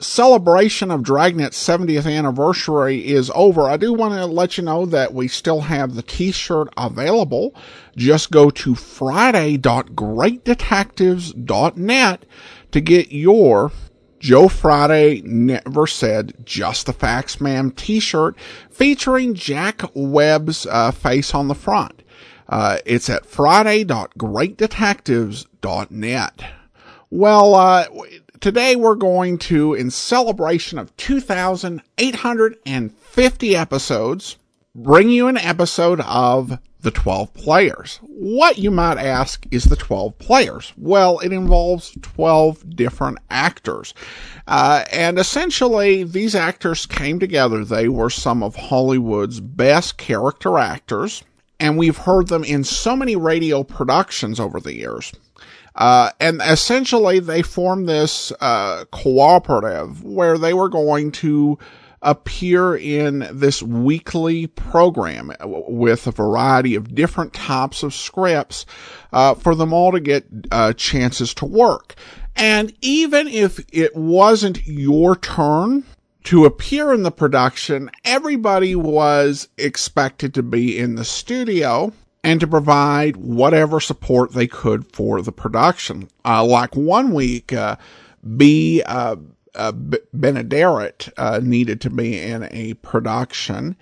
celebration of Dragnet's 70th anniversary is over. I do want to let you know that we still have the t-shirt available. Just go to friday.greatdetectives.net to get your Joe Friday Never Said Just the Facts Ma'am t-shirt featuring Jack Webb's uh, face on the front. Uh, it's at friday.greatdetectives.net. Well, uh, today we're going to, in celebration of 2,850 episodes, bring you an episode of the 12 players. What you might ask is the 12 players? Well, it involves 12 different actors. Uh, and essentially, these actors came together. They were some of Hollywood's best character actors. And we've heard them in so many radio productions over the years. Uh, and essentially they formed this, uh, cooperative where they were going to appear in this weekly program with a variety of different types of scripts uh, for them all to get uh, chances to work. And even if it wasn't your turn to appear in the production, everybody was expected to be in the studio and to provide whatever support they could for the production. Uh, like one week, uh, Bea Uh, uh, Benaderet uh, needed to be in a production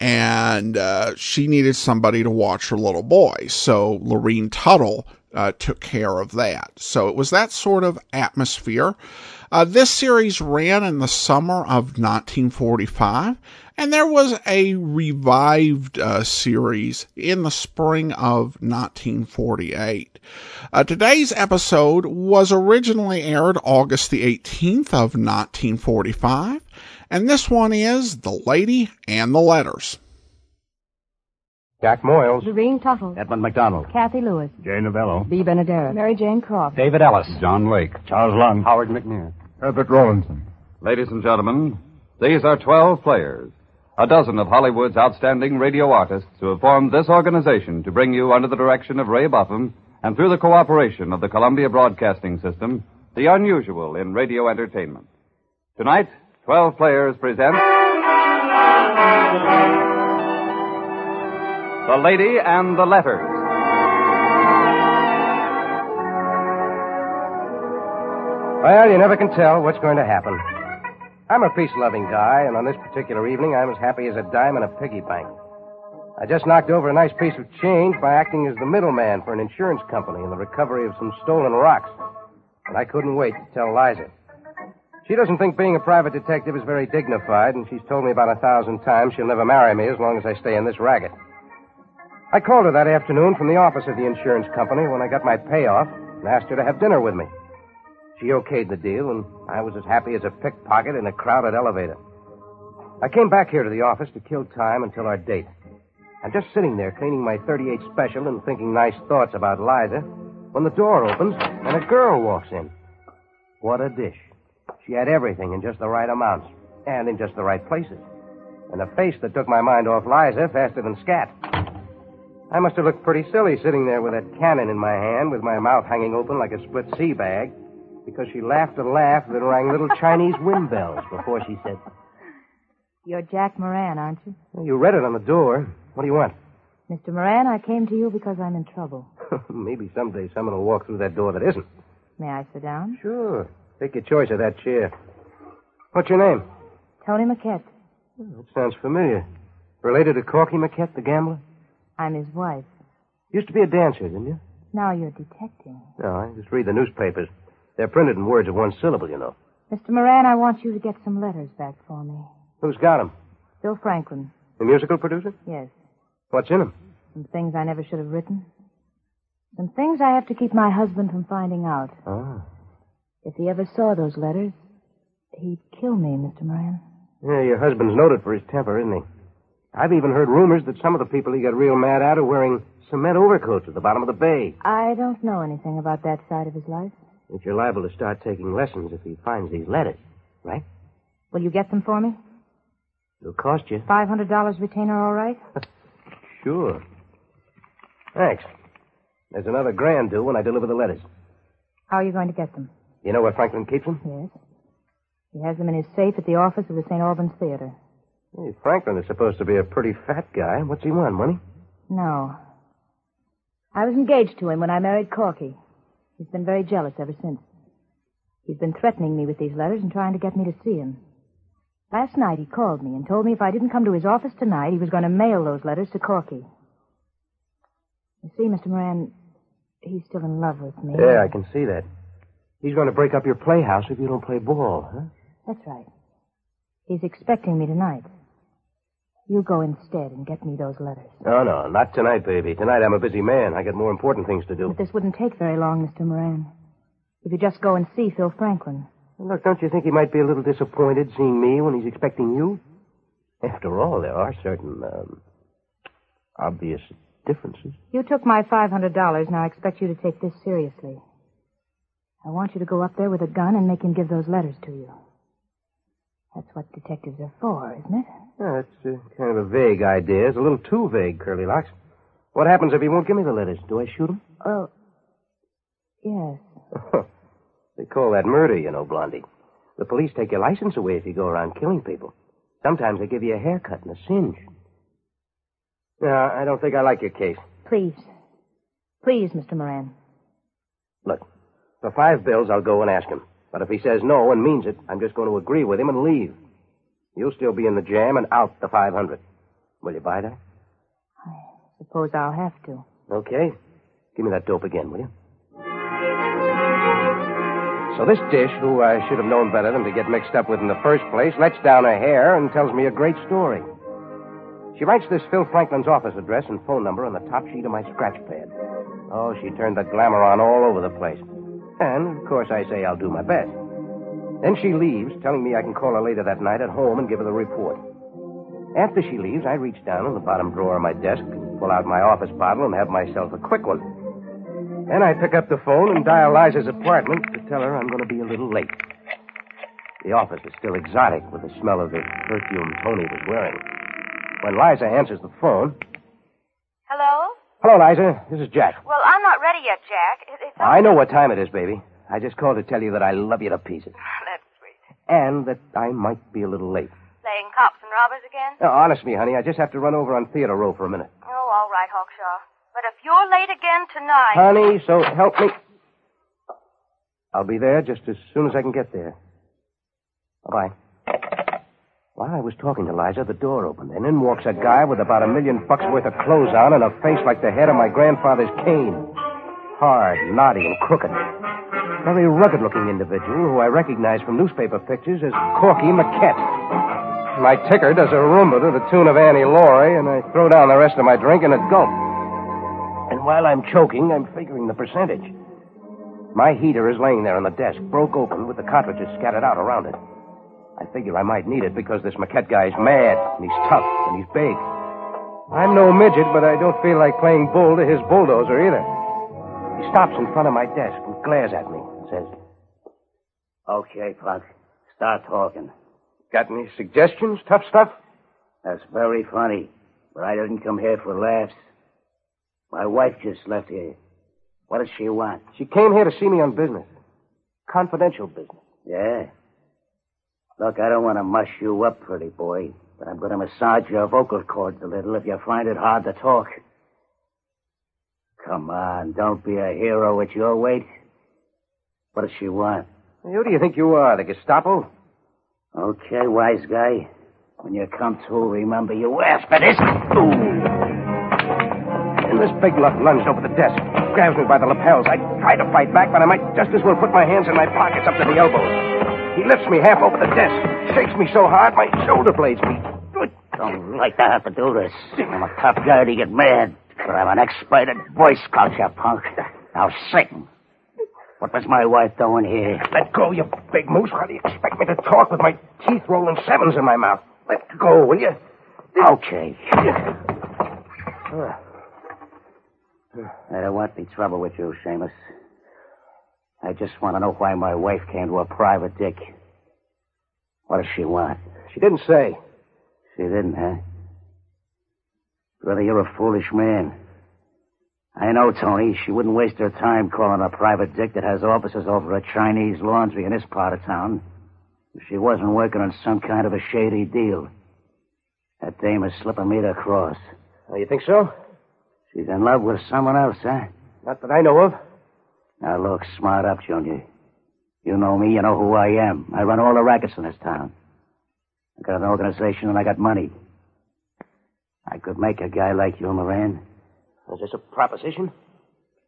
and uh, she needed somebody to watch her little boy. So Lorene Tuttle uh, took care of that. So it was that sort of atmosphere. Uh, this series ran in the summer of 1945, and there was a revived uh, series in the spring of 1948. Uh, today's episode was originally aired August the 18th of 1945, and this one is The Lady and the Letters. Jack Moyles. Lorene Tuttle. Edmund McDonald. Cathy Lewis. Jay Novello. Bea Benaderet. Mary Jane Croft. David Ellis. John Lake. Charles Lung. Howard McNear. Herbert Rawlinson. Ladies and gentlemen, these are 12 players, a dozen of Hollywood's outstanding radio artists who have formed this organization to bring you under the direction of Ray Buffum and through the cooperation of the Columbia Broadcasting System, the unusual in radio entertainment. Tonight, 12 players present The Lady and the Letters. Well, you never can tell what's going to happen. I'm a peace-loving guy, and on this particular evening, I'm as happy as a dime in a piggy bank. I just knocked over a nice piece of change by acting as the middleman for an insurance company in the recovery of some stolen rocks. And I couldn't wait to tell Liza. She doesn't think being a private detective is very dignified, and she's told me about a thousand times she'll never marry me as long as I stay in this racket. I called her that afternoon from the office of the insurance company when I got my payoff and asked her to have dinner with me. She okayed the deal, and I was as happy as a pickpocket in a crowded elevator. I came back here to the office to kill time until our date. I'm just sitting there cleaning my 38 special and thinking nice thoughts about Liza when the door opens and a girl walks in. What a dish. She had everything in just the right amounts and in just the right places. And a face that took my mind off Liza faster than scat. I must have looked pretty silly sitting there with that cannon in my hand with my mouth hanging open like a split sea bag because she laughed a laugh that rang little Chinese wind bells before she said, You're Jack Moran, aren't you? well, You read it on the door. What do you want? Mr. Moran, I came to you because I'm in trouble. Maybe someday someone will walk through that door that isn't. May I sit down? Sure. Take your choice of that chair. What's your name? Tony Maquette. That sounds familiar. Related to Corky Maquette, the gambler? I'm his wife. Used to be a dancer, didn't you? Now you're detecting. No, I just read the newspapers. They're printed in words of one syllable, you know. Mr. Moran, I want you to get some letters back for me. Who's got 'em? Bill Franklin. The musical producer? Yes. What's in 'em? Some things I never should have written. Some things I have to keep my husband from finding out. Ah. If he ever saw those letters, he'd kill me, Mr. Moran. Yeah, your husband's noted for his temper, isn't he? I've even heard rumors that some of the people he got real mad at are wearing cement overcoats at the bottom of the bay. I don't know anything about that side of his life. But you're liable to start taking lessons if he finds these letters, right? Will you get them for me? It'll cost you. $500 retainer, all right? Sure. Thanks. There's another grand due when I deliver the letters. How are you going to get them? You know where Franklin keeps them? Yes. He has them in his safe at the office of the St. Albans Theater. Hey, Franklin is supposed to be a pretty fat guy. What's he want, money? No. I was engaged to him when I married Corky. He's been very jealous ever since. He's been threatening me with these letters and trying to get me to see him. Last night he called me and told me if I didn't come to his office tonight, he was going to mail those letters to Corky. You see, Mr. Moran, he's still in love with me. Yeah, I can see that. He's going to break up your playhouse if you don't play ball, huh? That's right. He's expecting me tonight. You go instead and get me those letters. No, no, not tonight, baby. Tonight I'm a busy man. I got more important things to do. But this wouldn't take very long, Mr. Moran. If you just go and see Phil Franklin. Look, don't you think he might be a little disappointed seeing me when he's expecting you? After all, there are certain, um, obvious differences. You took my $500, now I expect you to take this seriously. I want you to go up there with a gun and make him give those letters to you. That's what detectives are for, isn't it? Yeah, that's uh, kind of a vague idea. It's a little too vague, Curly Locks. What happens if he won't give me the letters? Do I shoot him? Oh, yes. they call that murder, you know, Blondie. The police take your license away if you go around killing people. Sometimes they give you a haircut and a singe. No, I don't think I like your case. Please. Please, Mr. Moran. Look, for five bills, I'll go and ask him. But if he says no and means it, I'm just going to agree with him and leave. You'll still be in the jam and out the 500. Will you buy that? I suppose I'll have to. Okay. Give me that dope again, will you? So this dish, who I should have known better than to get mixed up with in the first place, lets down her hair and tells me a great story. She writes this Phil Franklin's office address and phone number on the top sheet of my scratch pad. Oh, she turned the glamour on all over the place. And, of course, I say I'll do my best. Then she leaves, telling me I can call her later that night at home and give her the report. After she leaves, I reach down in the bottom drawer of my desk and pull out my office bottle and have myself a quick one. Then I pick up the phone and dial Liza's apartment to tell her I'm going to be a little late. The office is still exotic with the smell of the perfume Tony was wearing. When Liza answers the phone. Hello? Hello, Liza. This is Jack. Well, I'm not ready yet, Jack. It, I know what time it is, baby. I just called to tell you that I love you to pieces. And that I might be a little late. Playing cops and robbers again? Oh, now, honestly, honey, I just have to run over on Theater Row for a minute. Oh, all right, Hawkshaw. But if you're late again tonight. Honey, so help me. I'll be there just as soon as I can get there. Bye-bye. While I was talking to Liza, the door opened, and in walks a guy with about a million bucks worth of clothes on and a face like the head of my grandfather's cane. Hard, knotty, and crooked. Very rugged-looking individual who I recognize from newspaper pictures as Corky Maquette. My ticker does a rumba to the tune of Annie Laurie, and I throw down the rest of my drink in a gulp. And while I'm choking, I'm figuring the percentage. My heater is laying there on the desk, broke open with the cartridges scattered out around it. I figure I might need it because this Maquette guy's mad, and he's tough, and he's big. I'm no midget, but I don't feel like playing bull to his bulldozer either. He stops in front of my desk and glares at me says, Okay, Punk. Start talking. Got any suggestions, tough stuff? That's very funny, but I didn't come here for laughs. My wife just left here. What does she want? She came here to see me on business. Confidential business. Yeah. Look, I don't want to mush you up, pretty boy, but I'm going to massage your vocal cords a little if you find it hard to talk. Come on, don't be a hero at your weight. What does she want? Who do you think you are, the Gestapo? Okay, wise guy. When you come to, remember you asked for this. Ooh. And this big luck lunged over the desk, grabs me by the lapels. I try to fight back, but I might just as well put my hands in my pockets up to the elbows. He lifts me half over the desk, shakes me so hard my shoulder blades beat. Don't like to have to do this. I'm a tough guy to get mad, but I'm an expert at Boy Scout, you punk. Now sing. What was my wife doing here? Let go, you big moose. How do you expect me to talk with my teeth rolling sevens in my mouth? Let go, will you? Okay. I uh, don't want any trouble with you, shamus. I just want to know why my wife came to a private dick. What does she want? She didn't say. She didn't, huh? Brother, you're a foolish man. I know, Tony. She wouldn't waste her time calling a private dick that has offices over a Chinese laundry in this part of town if she wasn't working on some kind of a shady deal. That dame is slipping me the cross. Oh, you think so? She's in love with someone else, huh? Not that I know of. Now, look, smart up, Junior. You know me, you know who I am. I run all the rackets in this town. I got an organization and I got money. I could make a guy like you, Moran. Is this a proposition?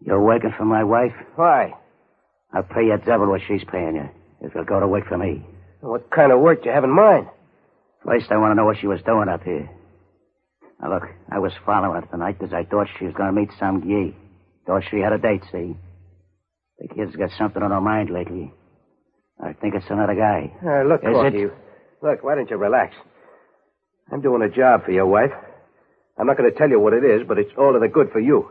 You're working for my wife? Why? I'll pay you double what she's paying you if you'll go to work for me. What kind of work do you have in mind? First, I want to know what she was doing up here. Now, look, I was following her tonight because I thought she was going to meet some gee. Thought she had a date, see? The kid's got something on her mind lately. I think it's another guy. Uh, look, Is Corky. it? Look, why don't you relax? I'm doing a job for your wife. I'm not going to tell you what it is, but it's all to the good for you.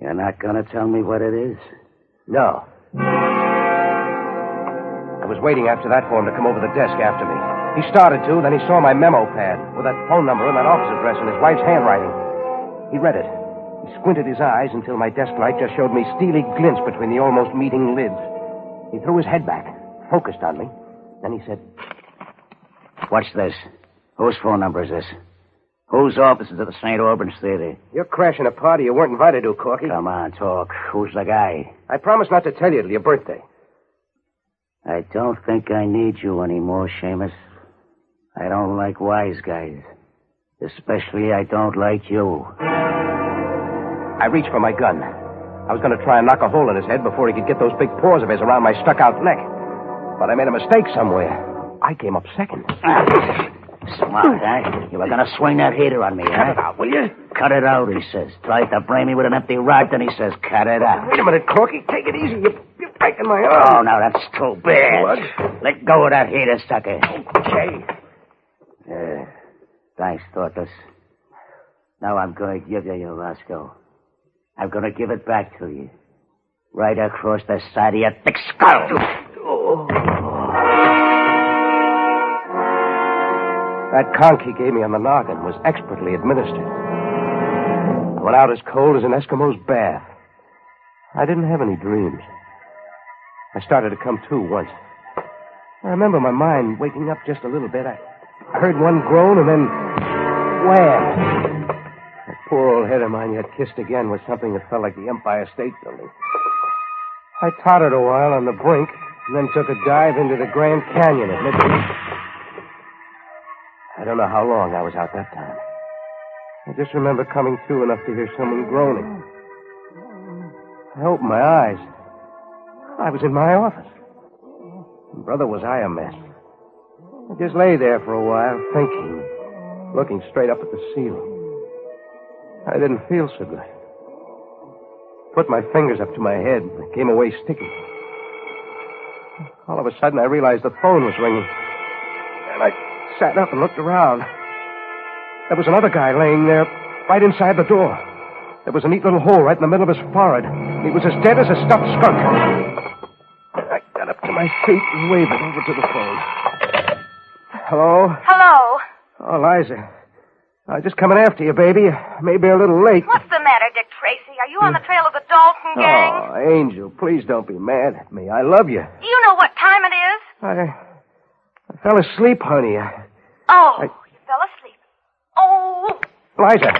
You're not going to tell me what it is? No. I was waiting after that for him to come over the desk after me. He started to, then he saw my memo pad with that phone number and that office address in his wife's handwriting. He read it. He squinted his eyes until my desk light just showed me steely glints between the almost meeting lids. He threw his head back, focused on me. Then he said, What's this? Whose phone number is this? Whose office is at the St. Albans Theater? You're crashing a party you weren't invited to, Corky. Come on, talk. Who's the guy? I promised not to tell you till your birthday. I don't think I need you anymore, shamus. I don't like wise guys. Especially, I don't like you. I reached for my gun. I was going to try and knock a hole in his head before he could get those big paws of his around my stuck out neck. But I made a mistake somewhere. I came up second. Smart, huh? Eh? You were gonna swing that heater on me, eh? Cut huh? it out, will you? Cut it out, he says. Tried to brain me with an empty rod, then he says, cut it out. Wait a minute, Corky. Take it easy. You're, you're breaking my arm. Oh, now that's too bad. What? Let go of that heater, sucker. Okay. Yeah. Thanks, Tortoise. Now I'm gonna give you your Roscoe. I'm gonna give it back to you. Right across the side of your thick skull. Oh. That conk he gave me on the noggin was expertly administered. I went out as cold as an Eskimo's bath. I didn't have any dreams. I started to come to once. I remember my mind waking up just a little bit. I heard one groan and then wham! That poor old head of mine yet kissed again with something that felt like the Empire State Building. I tottered a while on the brink and then took a dive into the Grand Canyon at midnight. I don't know how long I was out that time. I just remember coming to enough to hear someone groaning. I opened my eyes. I was in my office. And brother, was I a mess. I just lay there for a while, thinking, looking straight up at the ceiling. I didn't feel so good. Put my fingers up to my head and it came away sticky. All of a sudden, I realized the phone was ringing. And I sat up and looked around. There was another guy laying there right inside the door. There was a neat little hole right in the middle of his forehead. He was as dead as a stuffed skunk. I got up to my feet and waved it over to the phone. Hello? Hello. Oh, Liza. I'm just coming after you, baby. Maybe a little late. What's the matter, Dick Tracy? Are you on the trail of the Dalton oh, gang? Oh, Angel, please don't be mad at me. I love you. Do you know what time it is? I fell asleep, honey. I, Oh, I- you fell asleep. Oh, Liza!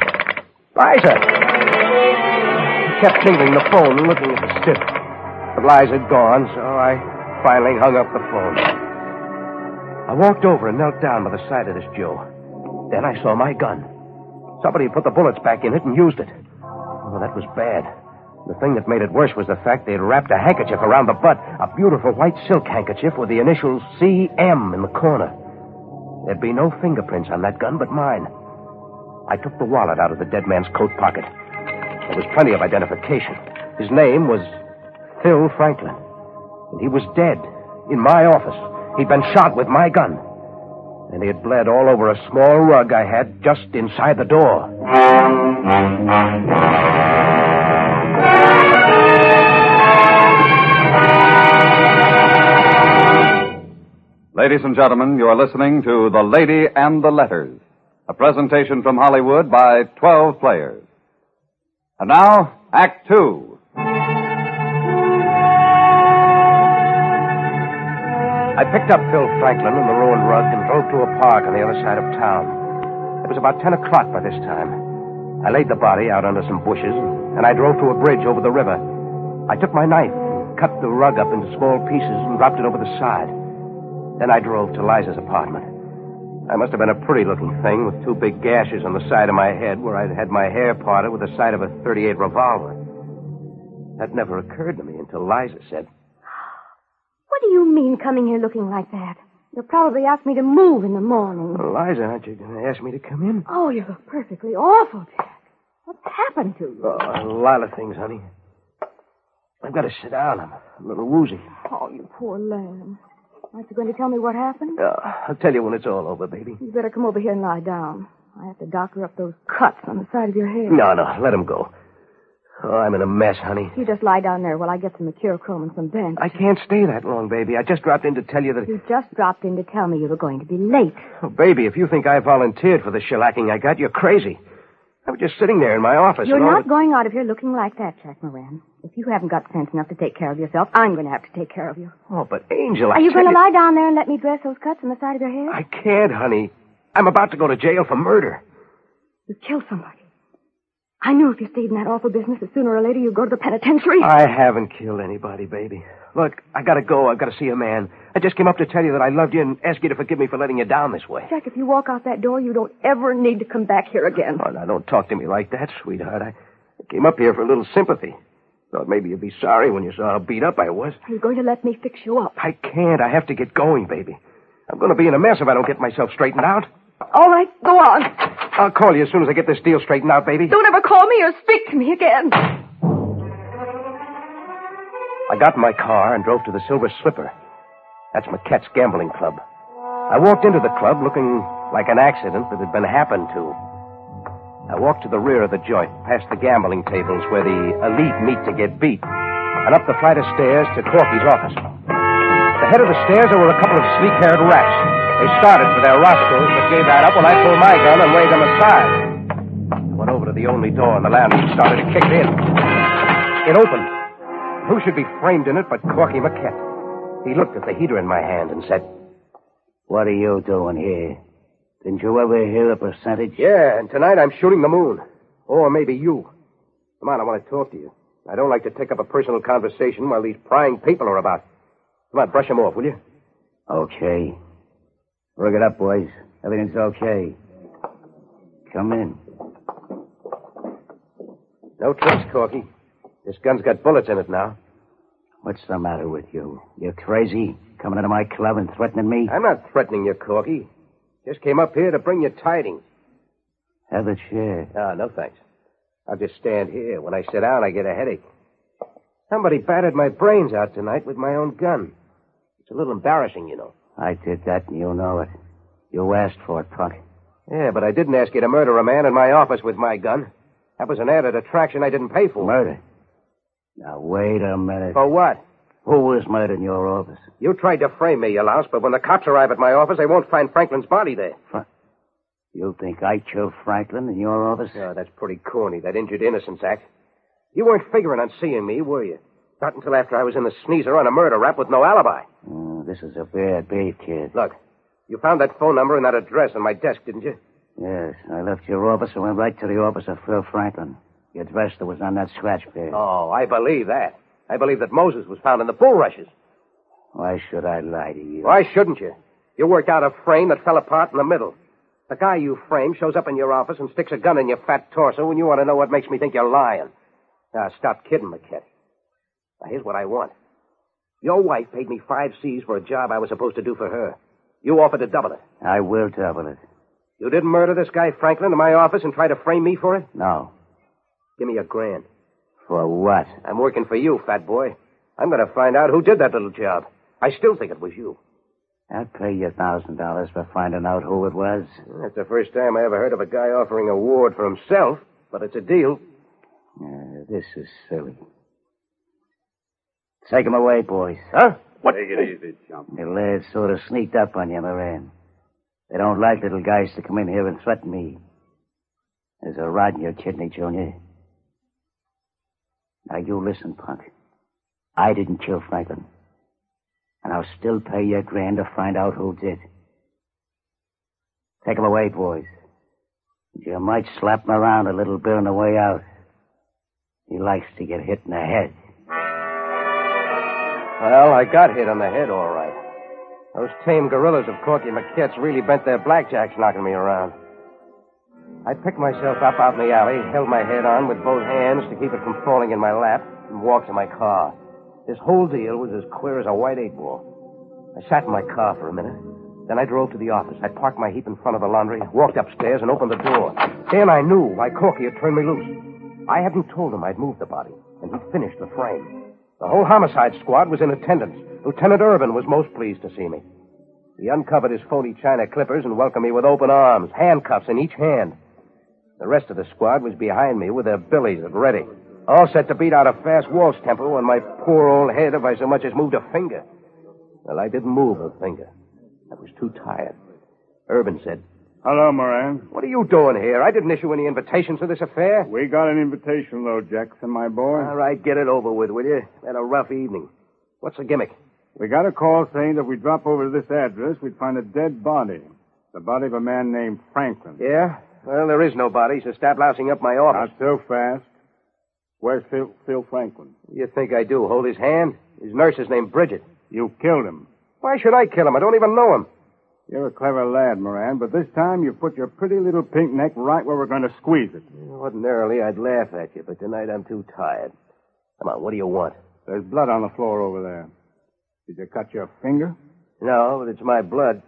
Liza! I kept jingling the phone and looking at the stick. But Liza had gone, so I finally hung up the phone. I walked over and knelt down by the side of this Joe. Then I saw my gun. Somebody had put the bullets back in it and used it. Oh, that was bad. The thing that made it worse was the fact they'd wrapped a handkerchief around the butt, a beautiful white silk handkerchief with the initials CM in the corner. There'd be no fingerprints on that gun but mine. I took the wallet out of the dead man's coat pocket. There was plenty of identification. His name was Phil Franklin. And he was dead. In my office. He'd been shot with my gun. And he had bled all over a small rug I had just inside the door. Ladies and gentlemen, you are listening to The Lady and the Letters, a presentation from Hollywood by 12 players. And now, Act Two. I picked up Phil Franklin and the ruined rug and drove to a park on the other side of town. It was about 10 o'clock by this time. I laid the body out under some bushes, and I drove to a bridge over the river. I took my knife, and cut the rug up into small pieces, and dropped it over the side. Then I drove to Liza's apartment. I must have been a pretty looking thing with two big gashes on the side of my head where I'd had my hair parted with the sight of a 38 revolver. That never occurred to me until Liza said, What do you mean coming here looking like that? You'll probably ask me to move in the morning. well, Liza, aren't you going to ask me to come in? Oh, you look perfectly awful, Jack. What's happened to you? Oh, a lot of things, honey. I've got to sit down. I'm a little woozy. Oh, you poor lamb. Aren't you going to tell me what happened? Uh, I'll tell you when it's all over, baby. You better come over here and lie down. I have to doctor up those cuts on the side of your head. No, no, let him go. Oh, I'm in a mess, honey. You just lie down there while I get some mercurochrome and some bench. I can't stay that long, baby. I just dropped in to tell you that. You just dropped in to tell me you were going to be late. Oh, baby, if you think I volunteered for the shellacking I got, you're crazy. I was just sitting there in my office. You're not the- going out of here looking like that, Jack Moran. If you haven't got sense enough to take care of yourself, I'm going to have to take care of you. Oh, but Angel, I Are you going to lie down there and let me dress those cuts on the side of your head? I can't, honey. I'm about to go to jail for murder. You killed somebody. I knew if you stayed in that awful business, that sooner or later you'd go to the penitentiary. I haven't killed anybody, baby. Look, I gotta go. I've got to see a man. I just came up to tell you that I loved you and ask you to forgive me for letting you down this way. Jack, if you walk out that door, you don't ever need to come back here again. Oh, now don't talk to me like that, sweetheart. I came up here for a little sympathy. Thought maybe you'd be sorry when you saw how beat up I was. Are you going to let me fix you up? I can't. I have to get going, baby. I'm going to be in a mess if I don't get myself straightened out. All right, go on. I'll call you as soon as I get this deal straightened out, baby. Don't ever call me or speak to me again. I got in my car and drove to the Silver Slipper. That's Maquette's gambling club. I walked into the club looking like an accident that had been happened to. I walked to the rear of the joint, past the gambling tables where the elite meet to get beat, and up the flight of stairs to Corky's office. At the head of the stairs, there were a couple of sleek-haired rats. They started for their rosters, but gave that up when I pulled my gun and waved them aside. I went over to the only door in the lounge and started to kick it in. It opened. Who should be framed in it but Corky Maquette? He looked at the heater in my hand and said, What are you doing here? Didn't you ever hear a percentage? Yeah, and tonight I'm shooting the moon. Or maybe you. Come on, I want to talk to you. I don't like to take up a personal conversation while these prying people are about. Come on, brush them off, will you? Okay. Work it up, boys. Everything's okay. Come in. No tricks, Corky. This gun's got bullets in it now. What's the matter with you? You're crazy? Coming into my club and threatening me? I'm not threatening you, Corky. Just came up here to bring you tidings. Have a chair. Ah, no thanks. I'll just stand here. When I sit down, I get a headache. Somebody battered my brains out tonight with my own gun. It's a little embarrassing, you know. I did that, and you know it. You asked for it, punk. Yeah, but I didn't ask you to murder a man in my office with my gun. That was an added attraction I didn't pay for. Murder. Now, wait a minute. For what? Who was murdered in your office? You tried to frame me, you louse, but when the cops arrive at my office, they won't find Franklin's body there. You think I killed Franklin in your office? Oh, that's pretty corny, that injured innocence act. You weren't figuring on seeing me, were you? Not until after I was in the sneezer on a murder rap with no alibi. Oh, this is a bad beat, kid. Look, you found that phone number and that address on my desk, didn't you? Yes, I left your office and went right to the office of Phil Franklin. The address that was on that scratch pad. Oh, I believe that. I believe that Moses was found in the bulrushes. Why should I lie to you? Why shouldn't you? You worked out a frame that fell apart in the middle. The guy you framed shows up in your office and sticks a gun in your fat torso when you want to know what makes me think you're lying. Now, stop kidding, McKitt. Now, here's what I want. Your wife paid me five C's for a job I was supposed to do for her. You offered to double it. I will double it. You didn't murder this guy Franklin in my office and try to frame me for it? No. Give me a grand. For what? I'm working for you, fat boy. I'm going to find out who did that little job. I still think it was you. I'll pay you a thousand dollars for finding out who it was. That's the first time I ever heard of a guy offering a reward for himself, but it's a deal. Uh, this is silly. Take him away, boys. Huh? What? Take it easy, chump. The lads sort of sneaked up on you, Moran. They don't like little guys to come in here and threaten me. There's a rod in your kidney, Junior. Now you listen, punk. I didn't kill Franklin. And I'll still pay you a grand to find out who did. Take him away, boys. You might slap him around a little bit on the way out. He likes to get hit in the head. Well, I got hit on the head, all right. Those tame gorillas of Corky McKett's really bent their blackjacks knocking me around. I picked myself up out in the alley, held my head on with both hands to keep it from falling in my lap, and walked to my car. This whole deal was as queer as a white eight ball. I sat in my car for a minute. Then I drove to the office. I parked my heap in front of the laundry, walked upstairs, and opened the door. Then I knew why Corky had turned me loose. I hadn't told him I'd moved the body, and he'd finished the frame. The whole homicide squad was in attendance. Lieutenant Urban was most pleased to see me. He uncovered his phony china clippers and welcomed me with open arms, handcuffs in each hand. The rest of the squad was behind me with their billies at ready, all set to beat out a fast waltz tempo on my poor old head if I so much as moved a finger. Well, I didn't move a finger. I was too tired. Urban said, Hello, Moran. What are you doing here? I didn't issue any invitations to this affair. We got an invitation, though, Jackson, my boy. All right, get it over with, will you? Had a rough evening. What's the gimmick? We got a call saying that if we drop over to this address, we'd find a dead body. The body of a man named Franklin. Yeah? Well, there is no body, so stop lousing up my office. Not so fast. Where's Phil, Phil Franklin? You think I do? Hold his hand? His nurse is named Bridget. You killed him. Why should I kill him? I don't even know him. You're a clever lad, Moran, but this time you put your pretty little pink neck right where we're going to squeeze it. Ordinarily, I'd laugh at you, but tonight I'm too tired. Come on, what do you want? There's blood on the floor over there. Did you cut your finger? No, but it's my blood.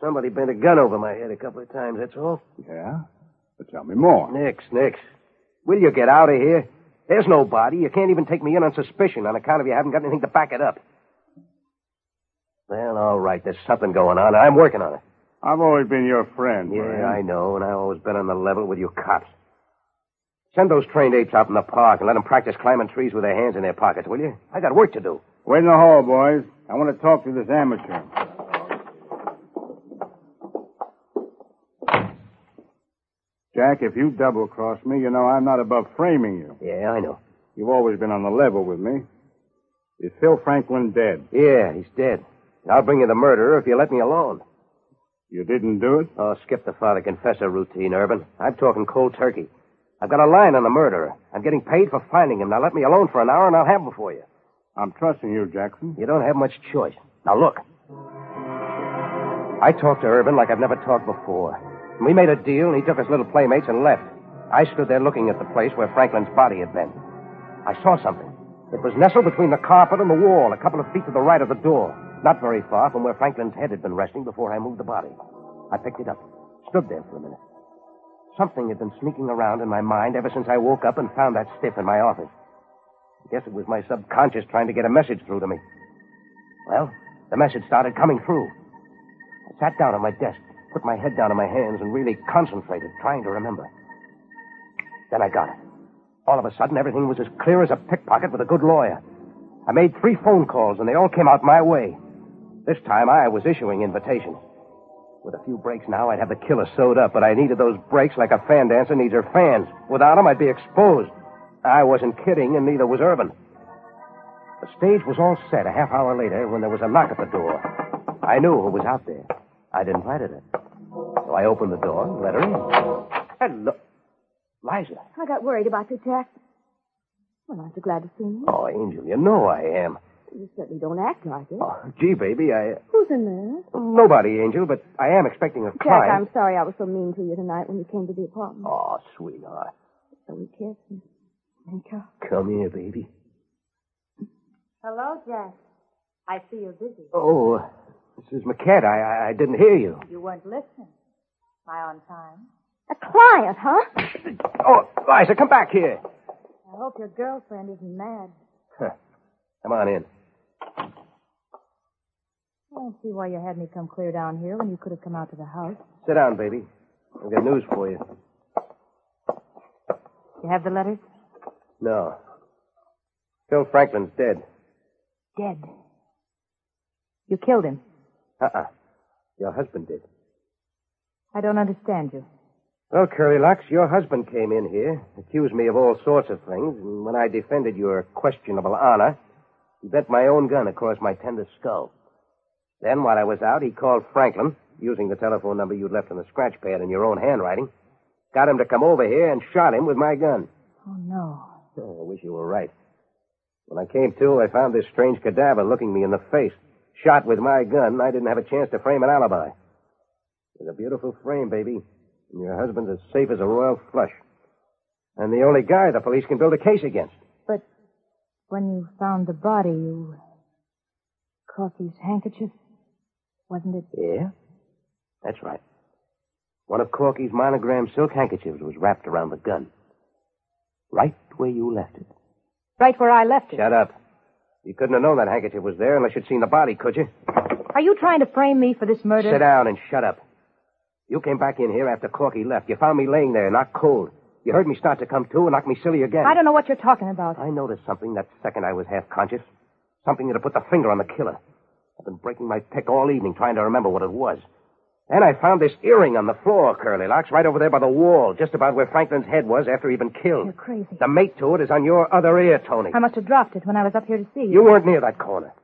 Somebody bent a gun over my head a couple of times, that's all. Yeah? But tell me more. Nix, nix. Will you get out of here? There's no body. You can't even take me in on suspicion on account of you haven't got anything to back it up. Well, all right. There's something going on. I'm working on it. I've always been your friend. Yeah, Moran. I know, and I've always been on the level with you cops. Send those trained apes out in the park and let them practice climbing trees with their hands in their pockets, will you? I got work to do. Wait in the hall, boys. I want to talk to this amateur. Jack, if you double cross me, you know I'm not above framing you. Yeah, I know. You've always been on the level with me. Is Phil Franklin dead? Yeah, he's dead. I'll bring you the murderer if you let me alone. You didn't do it? Oh, skip the father confessor routine, Urban. I'm talking cold turkey. I've got a line on the murderer. I'm getting paid for finding him. Now let me alone for an hour and I'll have him for you. I'm trusting you, Jackson. You don't have much choice. Now look. I talked to Urban like I've never talked before. We made a deal and he took his little playmates and left. I stood there looking at the place where Franklin's body had been. I saw something. It was nestled between the carpet and the wall, a couple of feet to the right of the door. Not very far from where Franklin's head had been resting before I moved the body. I picked it up, stood there for a minute. Something had been sneaking around in my mind ever since I woke up and found that stiff in my office. I guess it was my subconscious trying to get a message through to me. Well, the message started coming through. I sat down at my desk, put my head down in my hands, and really concentrated, trying to remember. Then I got it. All of a sudden, everything was as clear as a pickpocket with a good lawyer. I made three phone calls, and they all came out my way. This time, I was issuing invitations. With a few breaks now, I'd have the killer sewed up, but I needed those breaks like a fan dancer needs her fans. Without them, I'd be exposed. I wasn't kidding, and neither was Urban. The stage was all set a half hour later when there was a knock at the door. I knew who was out there. I'd invited her. So I opened the door and let her in. Hello. Liza. I got worried about you, Jack. Well, aren't you glad to see me? Oh, Angel, you know I am. You certainly don't act like it. Oh, gee, baby, I. Who's in there? Nobody, Angel, but I am expecting a Jack, client. I'm sorry I was so mean to you tonight when you came to the apartment. Oh, sweetheart. So we kissed. and- Thank you. Come here, baby. Hello, Jack. I see you're busy. Oh, Mrs. McCann, I, I, I didn't hear you. You weren't listening. Am I on time? A client, huh? Oh, Liza, come back here. I hope your girlfriend isn't mad. Huh. Come on in. I don't see why you had me come clear down here when you could have come out to the house. Sit down, baby. I've got news for you. You have the letters? No. Phil Franklin's dead. Dead. You killed him. Uh-uh. Your husband did. I don't understand you. Well, Curly Locks, your husband came in here, accused me of all sorts of things, and when I defended your questionable honor, he bent my own gun across my tender skull. Then, while I was out, he called Franklin, using the telephone number you'd left on the scratch pad in your own handwriting, got him to come over here and shot him with my gun. Oh, no. Oh, I wish you were right. When I came to, I found this strange cadaver looking me in the face. Shot with my gun, I didn't have a chance to frame an alibi. It was a beautiful frame, baby. And your husband's as safe as a royal flush. And the only guy the police can build a case against. But when you found the body, you. Corky's handkerchief, wasn't it? Yeah? That's right. One of Corky's monogram silk handkerchiefs was wrapped around the gun. Right where you left it. Right where I left it. Shut up. You couldn't have known that handkerchief was there unless you'd seen the body, could you? Are you trying to frame me for this murder? Sit down and shut up. You came back in here after Corky left. You found me laying there, not cold. You heard me start to come to and knock me silly again. I don't know what you're talking about. I noticed something that second I was half conscious. Something that had put the finger on the killer. I've been breaking my pick all evening trying to remember what it was. Then I found this earring on the floor, Curly Locks, right over there by the wall, just about where Franklin's head was after he'd been killed. You're crazy. The mate to it is on your other ear, Tony. I must have dropped it when I was up here to see you. You weren't near that corner.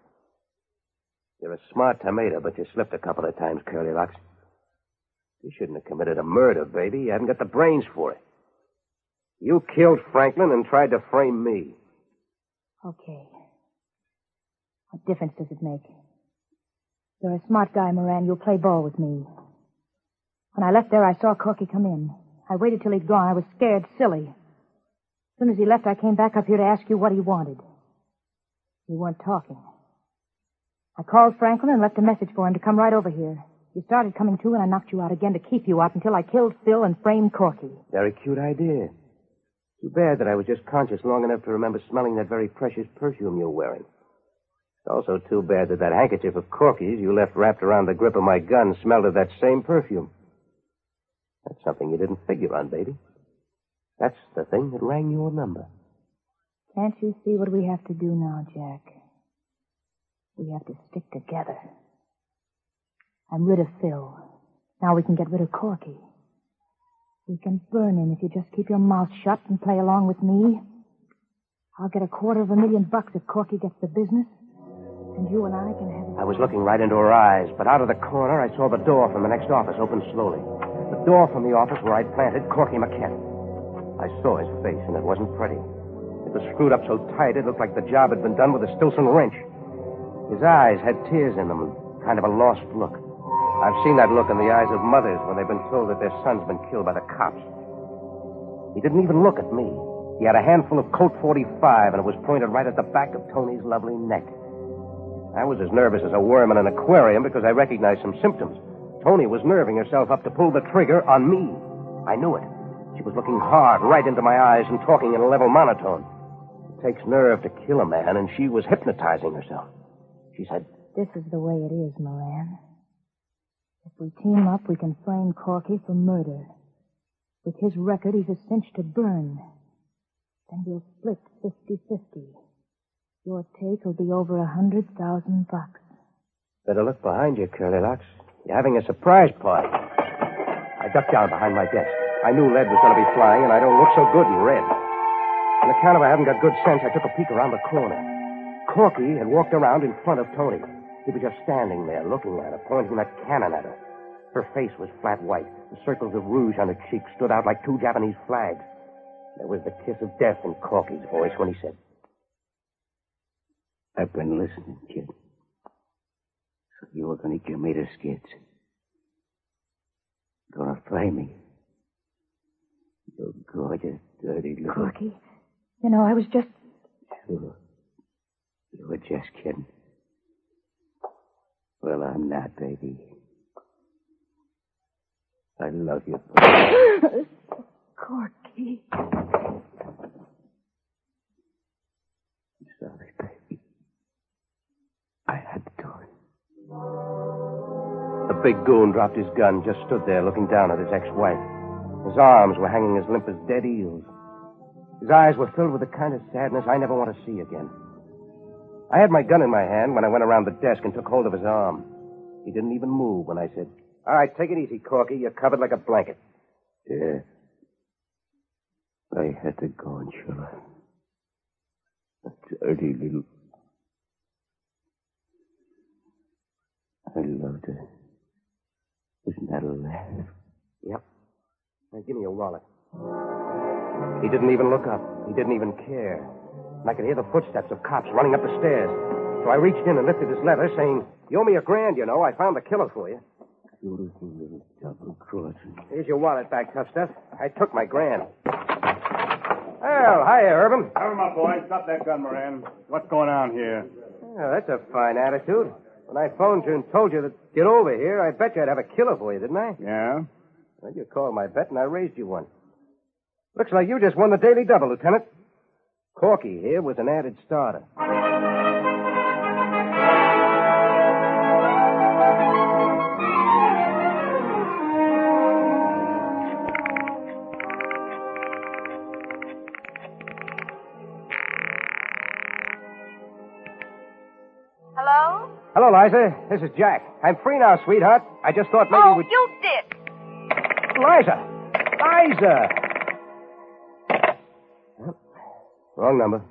You're a smart tomato, but you slipped a couple of times, Curly Locks. You shouldn't have committed a murder, baby. You haven't got the brains for it. You killed Franklin and tried to frame me. Okay. What difference does it make? You're a smart guy, Moran. You'll play ball with me. When I left there, I saw Corky come in. I waited till he'd gone. I was scared silly. As soon as he left, I came back up here to ask you what he wanted. You weren't talking. I called Franklin and left a message for him to come right over here. You started coming to, and I knocked you out again to keep you out until I killed Phil and framed Corky. Very cute idea. Too bad that I was just conscious long enough to remember smelling that very precious perfume you're wearing. It's also too bad that that handkerchief of Corky's you left wrapped around the grip of my gun smelled of that same perfume. That's something you didn't figure on, baby. That's the thing that rang your number. Can't you see what we have to do now, Jack? We have to stick together. I'm rid of Phil. Now we can get rid of Corky. We can burn him if you just keep your mouth shut and play along with me. I'll get a quarter of a million bucks if Corky gets the business. And you and I can have it. I was looking right into her eyes, but out of the corner I saw the door from the next office open slowly. The door from the office where I'd planted Corky McKent. I saw his face, and it wasn't pretty. It was screwed up so tight it looked like the job had been done with a Stilson wrench. His eyes had tears in them, kind of a lost look. I've seen that look in the eyes of mothers when they've been told that their son's been killed by the cops. He didn't even look at me. He had a handful of Colt 45, and it was pointed right at the back of Tony's lovely neck. I was as nervous as a worm in an aquarium because I recognized some symptoms. Tony was nerving herself up to pull the trigger on me. I knew it. She was looking hard right into my eyes and talking in a level monotone. It takes nerve to kill a man, and she was hypnotizing herself. She said, This is the way it is, Moran. If we team up, we can frame Corky for murder. With his record, he's a cinch to burn. Then we'll split 50-50. Your take will be over a hundred thousand bucks. Better look behind you, Curly Locks. You're having a surprise party. I ducked down behind my desk. I knew lead was going to be flying, and I don't look so good in red. On account of I haven't got good sense, I took a peek around the corner. Corky had walked around in front of Tony. He was just standing there, looking at her, pointing that cannon at her. Her face was flat white. The circles of rouge on her cheeks stood out like two Japanese flags. There was the kiss of death in Corky's voice when he said, I've been listening, kid. So you were going to give me the skids. Gonna frame me. You gorgeous, dirty little... Corky, you know, I was just. Sure. You were just kidding. Well, I'm not, baby. I love you. Corky. I'm sorry, baby. I had done. The big goon dropped his gun, just stood there looking down at his ex-wife. His arms were hanging as limp as dead eels. His eyes were filled with the kind of sadness I never want to see again. I had my gun in my hand when I went around the desk and took hold of his arm. He didn't even move when I said, All right, take it easy, Corky. You're covered like a blanket. Yeah. I had to go, Shula. A dirty little I loved her. Isn't that a laugh? Yep. Now, give me your wallet. He didn't even look up. He didn't even care. And I could hear the footsteps of cops running up the stairs. So I reached in and lifted his letter, saying, You owe me a grand, you know. I found the killer for you. Beautiful little double crossing. Here's your wallet back, tough stuff. I took my grand. Well, hiya, Urban. Come my boy. Stop that gun, Moran. What's going on here? Yeah, that's a fine attitude. When I phoned you and told you to get over here, I bet you I'd have a killer for you, didn't I? Yeah? Well, you called my bet and I raised you one. Looks like you just won the daily double, Lieutenant. Corky here was an added starter. Liza. This is Jack. I'm free now, sweetheart. I just thought maybe oh, we'd... you did. Liza! Liza! Wrong number.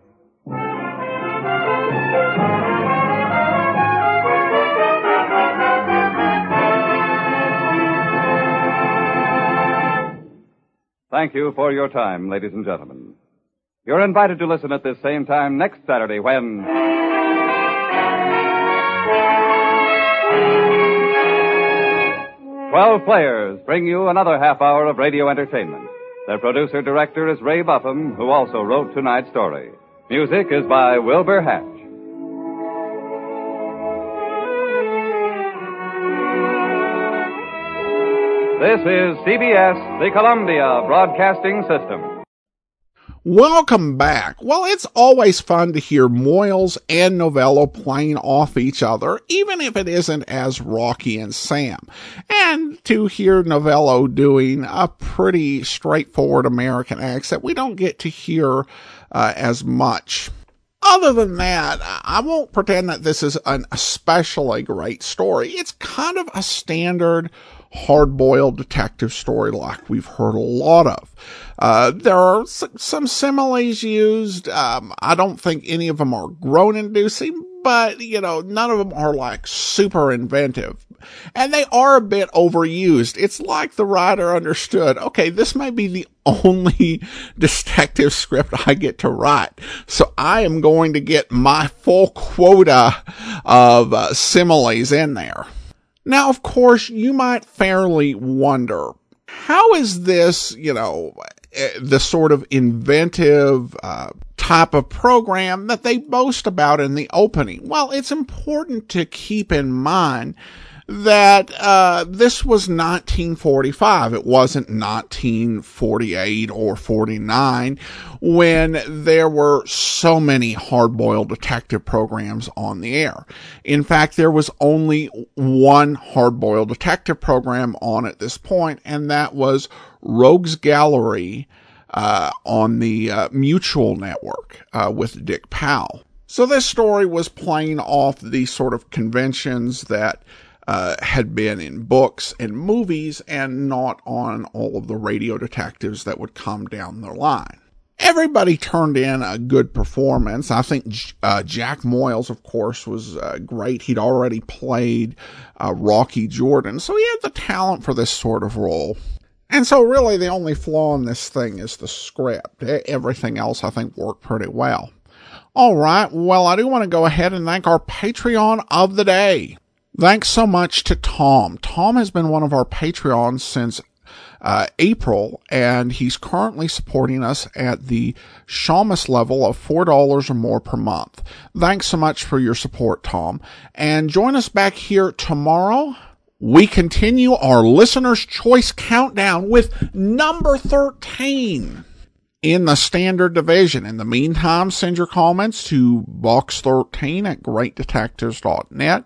Thank you for your time, ladies and gentlemen. You're invited to listen at this same time next Saturday when. Twelve Players bring you another half hour of radio entertainment. Their producer director is Ray Buffum, who also wrote tonight's story. Music is by Wilbur Hatch. This is CBS, the Columbia Broadcasting System. Welcome back. Well, it's always fun to hear Moyles and Novello playing off each other, even if it isn't as Rocky and Sam. And to hear Novello doing a pretty straightforward American accent, we don't get to hear uh, as much. Other than that, I won't pretend that this is an especially great story. It's kind of a standard hard boiled detective story like we've heard a lot of. Uh, there are some similes used. Um, I don't think any of them are groan inducing, but you know, none of them are like super inventive. And they are a bit overused. It's like the writer understood, okay, this may be the only detective script I get to write. So I am going to get my full quota of uh, similes in there. Now, of course, you might fairly wonder, how is this, you know, the sort of inventive uh, type of program that they boast about in the opening? Well, it's important to keep in mind that uh, this was 1945. It wasn't 1948 or 49 when there were so many hard-boiled detective programs on the air. In fact, there was only one hard-boiled detective program on at this point, and that was Rogues Gallery uh, on the uh, Mutual Network uh, with Dick Powell. So this story was playing off these sort of conventions that uh, had been in books and movies and not on all of the radio detectives that would come down the line. Everybody turned in a good performance. I think uh, Jack Moyles, of course, was uh, great. He'd already played uh, Rocky Jordan, so he had the talent for this sort of role. And so, really, the only flaw in this thing is the script. Everything else, I think, worked pretty well. All right. Well, I do want to go ahead and thank our Patreon of the day. Thanks so much to Tom. Tom has been one of our Patreons since uh, April, and he's currently supporting us at the Shamus level of $4 or more per month. Thanks so much for your support, Tom. And join us back here tomorrow. We continue our listener's choice countdown with number 13 in the standard division. In the meantime, send your comments to box13 at greatdetectives.net.